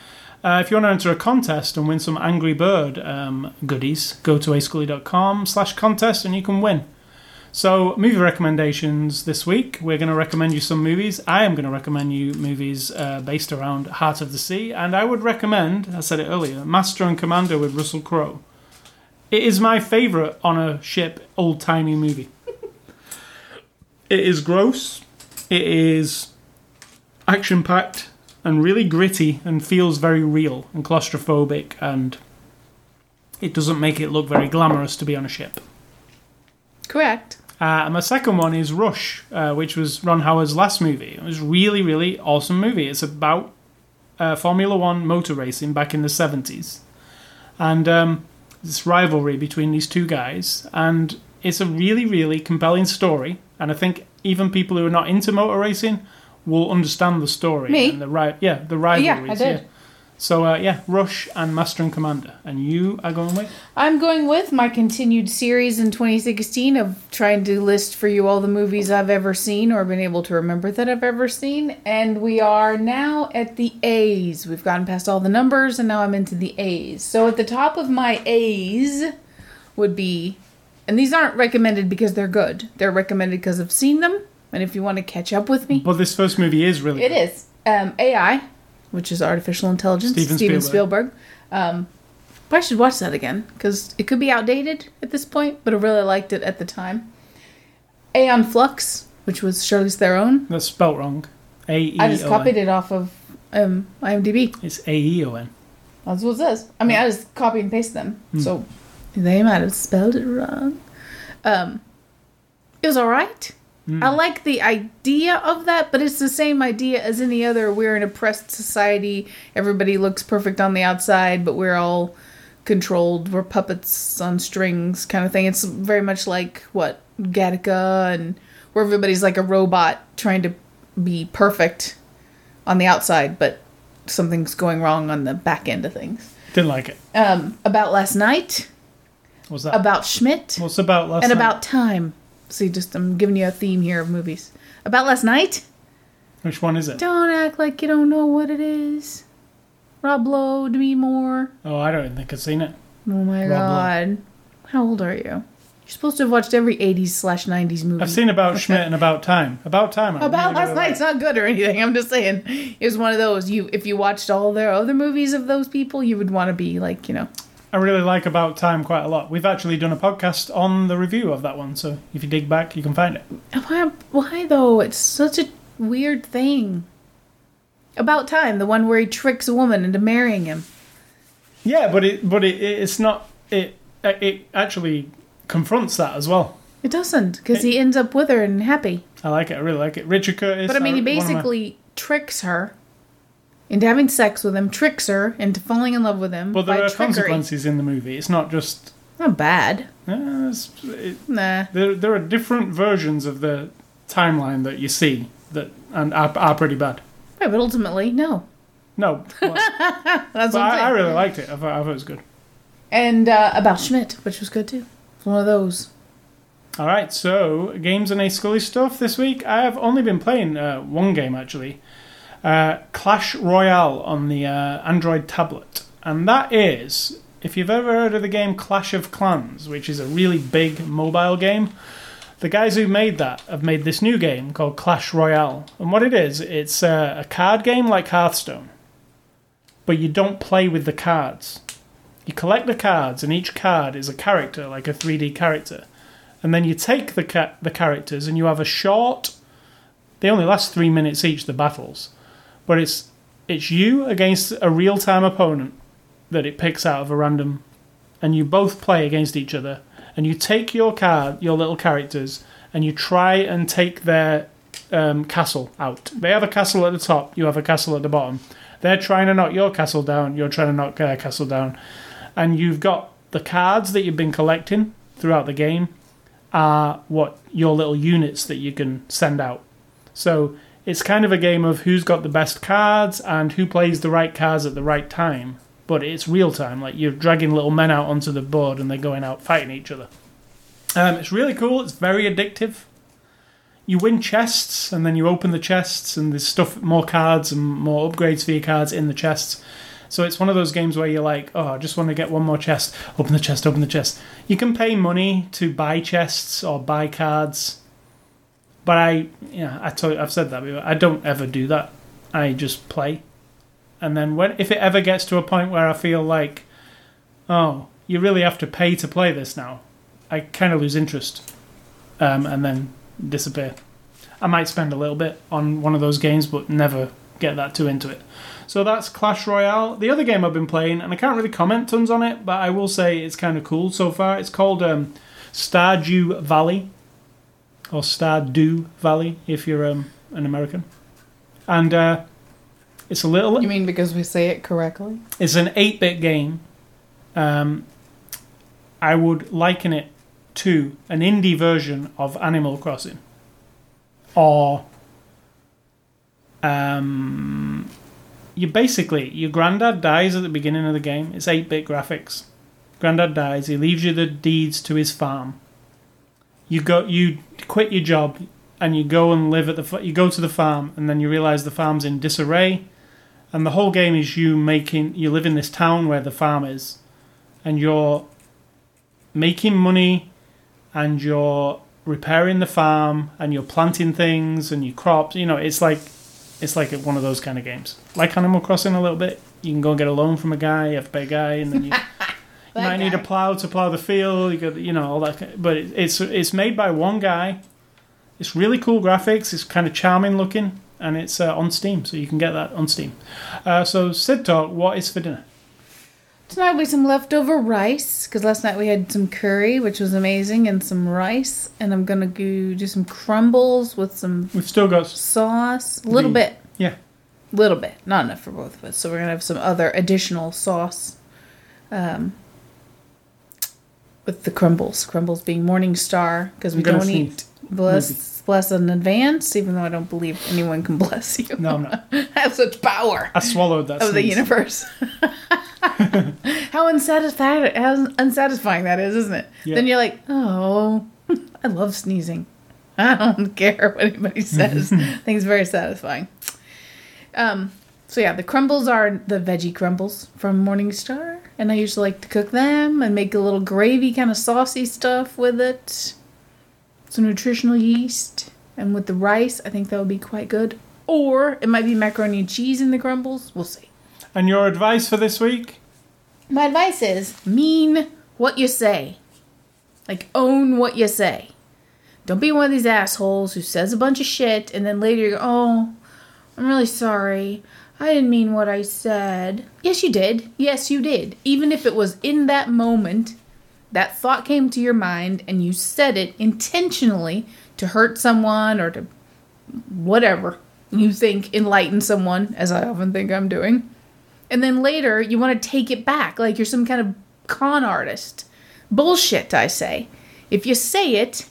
Uh, if you want to enter a contest and win some Angry Bird um, goodies, go to ascully.com slash contest and you can win. So, movie recommendations this week. We're going to recommend you some movies. I am going to recommend you movies uh, based around Heart of the Sea, and I would recommend, I said it earlier, Master and Commander with Russell Crowe. It is my favourite on a ship old timey movie. it is gross. It is action packed and really gritty and feels very real and claustrophobic and it doesn't make it look very glamorous to be on a ship. Correct. Uh, and my second one is Rush, uh, which was Ron Howard's last movie. It was really, really awesome movie. It's about uh, Formula One motor racing back in the 70s. And um, this rivalry between these two guys. And it's a really, really compelling story. And I think even people who are not into motor racing will understand the story. Me? And the ri- yeah, the rivalries. Yeah, I did. So, uh, yeah, Rush and Master and Commander. And you are going with? I'm going with my continued series in 2016 of trying to list for you all the movies I've ever seen or been able to remember that I've ever seen. And we are now at the A's. We've gotten past all the numbers and now I'm into the A's. So at the top of my A's would be, and these aren't recommended because they're good, they're recommended because I've seen them. And if you want to catch up with me, Well, this first movie is really it good. is um, AI, which is artificial intelligence. Steven Steven, Spielberg. Spielberg. Um, but I should watch that again because it could be outdated at this point, but I really liked it at the time. Aeon Flux, which was Charlize Theron. That's spelt wrong. A E I just copied it off of um, IMDb. It's A E O N. That's what it says. I mean, I just copy and paste them, Hmm. so they might have spelled it wrong. Um, it was all right. Hmm. I like the idea of that, but it's the same idea as any other. We're an oppressed society. Everybody looks perfect on the outside, but we're all controlled. We're puppets on strings, kind of thing. It's very much like what Gattaca and where everybody's like a robot trying to be perfect on the outside, but something's going wrong on the back end of things. Didn't like it. Um, about last night, What was that? about Schmidt, What's about last and night? about time. See, just I'm giving you a theme here of movies. About last night. Which one is it? Don't act like you don't know what it is. Rob Lowe, Demi Moore. Oh, I don't think I've seen it. Oh my Rob Lowe. god. How old are you? You're supposed to have watched every 80s slash 90s movie. I've seen About Schmidt and About Time. About Time. I About last night's not good or anything. I'm just saying it was one of those. You, if you watched all their other movies of those people, you would want to be like, you know, I really like About Time quite a lot. We've actually done a podcast on the review of that one, so if you dig back, you can find it. why? Why though? It's such a weird thing. About time, the one where he tricks a woman into marrying him. Yeah, but it but it, it's not it it actually confronts that as well. It doesn't, because he ends up with her and happy. I like it. I really like it. Richard Curtis. But I mean, he of my- basically tricks her into having sex with him, tricks her into falling in love with him. Well, there are trickery. consequences in the movie. It's not just. Not bad. Uh, it, Nah. there, there are different versions of the timeline that you see that and are, are pretty bad. Right, but ultimately, no. No, <laughs> well, That's but I, I really liked it. I thought, I thought it was good. And uh, about Schmidt, which was good too. It's one of those. All right, so games and a Scully stuff this week. I have only been playing uh, one game actually, uh, Clash Royale on the uh, Android tablet, and that is if you've ever heard of the game Clash of Clans, which is a really big mobile game. The guys who made that have made this new game called Clash Royale, and what it is, it's uh, a card game like Hearthstone, but you don't play with the cards. You collect the cards, and each card is a character, like a 3D character and then you take the ca- the characters and you have a short. They only last three minutes each. The battles, but it's it's you against a real time opponent that it picks out of a random, and you both play against each other. And you take your card, your little characters, and you try and take their um, castle out. They have a castle at the top. You have a castle at the bottom. They're trying to knock your castle down. You're trying to knock their castle down, and you've got the cards that you've been collecting throughout the game are what your little units that you can send out. So it's kind of a game of who's got the best cards and who plays the right cards at the right time. But it's real time, like you're dragging little men out onto the board and they're going out fighting each other. Um, it's really cool. It's very addictive. You win chests and then you open the chests and there's stuff, more cards and more upgrades for your cards in the chests. So it's one of those games where you're like, oh, I just want to get one more chest. Open the chest, open the chest. You can pay money to buy chests or buy cards, but I, yeah, I told, I've said that before. I don't ever do that. I just play, and then when if it ever gets to a point where I feel like, oh, you really have to pay to play this now, I kind of lose interest, um, and then disappear. I might spend a little bit on one of those games, but never get that too into it. So that's Clash Royale. The other game I've been playing, and I can't really comment tons on it, but I will say it's kind of cool so far. It's called um, Stardew Valley, or Stardew Valley if you're um, an American. And uh, it's a little. You mean because we say it correctly? It's an 8 bit game. Um, I would liken it to an indie version of Animal Crossing. Or. Um, you basically. Your granddad dies at the beginning of the game. It's 8 bit graphics. Granddad dies. He leaves you the deeds to his farm. You go. You quit your job and you go and live at the. You go to the farm and then you realize the farm's in disarray and the whole game is you making you live in this town where the farm is and you're making money and you're repairing the farm and you're planting things and your crops you know it's like it's like one of those kind of games like animal crossing a little bit you can go and get a loan from a guy you a guy and then you, <laughs> you might need a plow to plow the field you got you know all that but it, it's it's made by one guy it's really cool graphics it's kind of charming looking and it's uh, on Steam, so you can get that on Steam. Uh, so, Sid Talk, what is for dinner? Tonight we some leftover rice because last night we had some curry, which was amazing, and some rice. And I'm gonna go do some crumbles with some We've still got sauce, a little The- bit, yeah, A little bit, not enough for both of us. So we're gonna have some other additional sauce, um, with the crumbles. Crumbles being Morningstar because we don't sneeze. eat Bless, bless in advance, even though I don't believe anyone can <laughs> bless you. No, I'm not. <laughs> I have such power I swallowed that. of the universe. <laughs> how unsatisfying, how unsatisfying that is, isn't it? Yeah. Then you're like, oh, I love sneezing. I don't care what anybody says. I think it's very satisfying. Um, so yeah, the crumbles are the veggie crumbles from Morningstar, and I usually like to cook them and make a little gravy, kind of saucy stuff with it. Some nutritional yeast, and with the rice, I think that would be quite good. Or it might be macaroni and cheese in the crumbles. We'll see. And your advice for this week? My advice is mean what you say. Like own what you say. Don't be one of these assholes who says a bunch of shit and then later you go, "Oh, I'm really sorry. I didn't mean what I said." Yes, you did. Yes, you did. Even if it was in that moment that thought came to your mind and you said it intentionally to hurt someone or to whatever you think enlighten someone, as I often think I'm doing. And then later you want to take it back like you're some kind of con artist. Bullshit, I say. If you say it,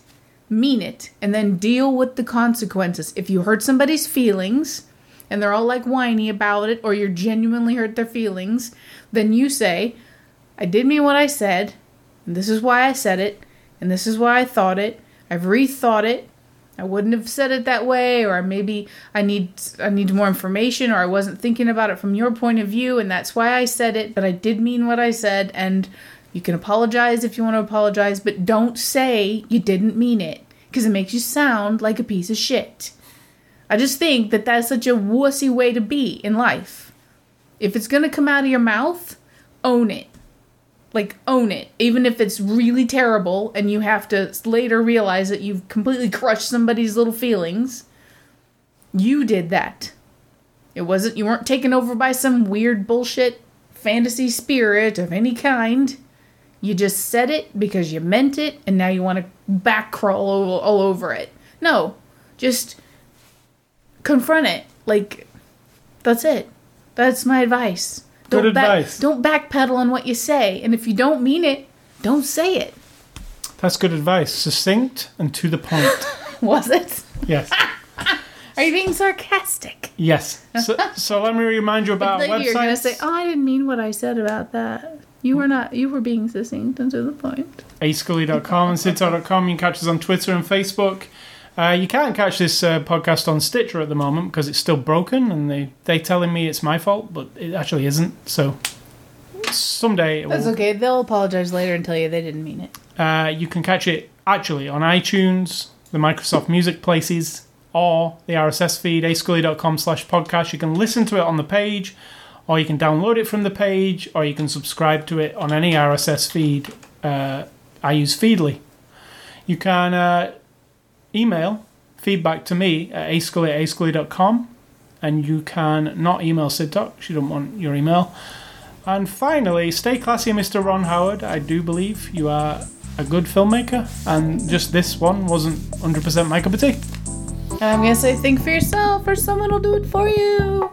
mean it, and then deal with the consequences. If you hurt somebody's feelings and they're all like whiny about it, or you're genuinely hurt their feelings, then you say, I did mean what I said, and this is why I said it, and this is why I thought it. I've rethought it. I wouldn't have said it that way, or maybe I need I need more information, or I wasn't thinking about it from your point of view, and that's why I said it. But I did mean what I said, and you can apologize if you want to apologize, but don't say you didn't mean it, because it makes you sound like a piece of shit. I just think that that's such a wussy way to be in life. If it's gonna come out of your mouth, own it. Like own it. Even if it's really terrible and you have to later realize that you've completely crushed somebody's little feelings you did that. It wasn't you weren't taken over by some weird bullshit fantasy spirit of any kind. You just said it because you meant it and now you want to back crawl all, all over it. No. Just confront it like that's it that's my advice Good back- advice. don't backpedal on what you say, and if you don't mean it, don't say it. That's good advice. Succinct and to the point. <laughs> Was it? Yes. <laughs> Are you being sarcastic? Yes. <laughs> So, so let me remind you about Like you're gonna say, "Oh, I didn't mean what I said about that." You were not. You were being succinct and to the point. ascully.com and sidtalk.com. You can catch us on Twitter and Facebook. Uh, you can't catch this uh, podcast on Stitcher at the moment because it's still broken, and they they telling me it's my fault, but it actually isn't. So someday it That's will. okay. They'll apologize later and tell you they didn't mean it. Uh, you can catch it actually on iTunes, the Microsoft Music places, or the RSS feed, ascully.com slash podcast. You can listen to it on the page, or you can download it from the page, or you can subscribe to it on any RSS feed. Uh, I use Feedly. You can uh, email feedback to me at ascully at ascully.com, and you can not email Sid Talk. She don't want your email. And finally, stay classy, Mr. Ron Howard. I do believe you are a good filmmaker, and just this one wasn't 100% my cup of tea. And I'm gonna say, think for yourself, or someone will do it for you.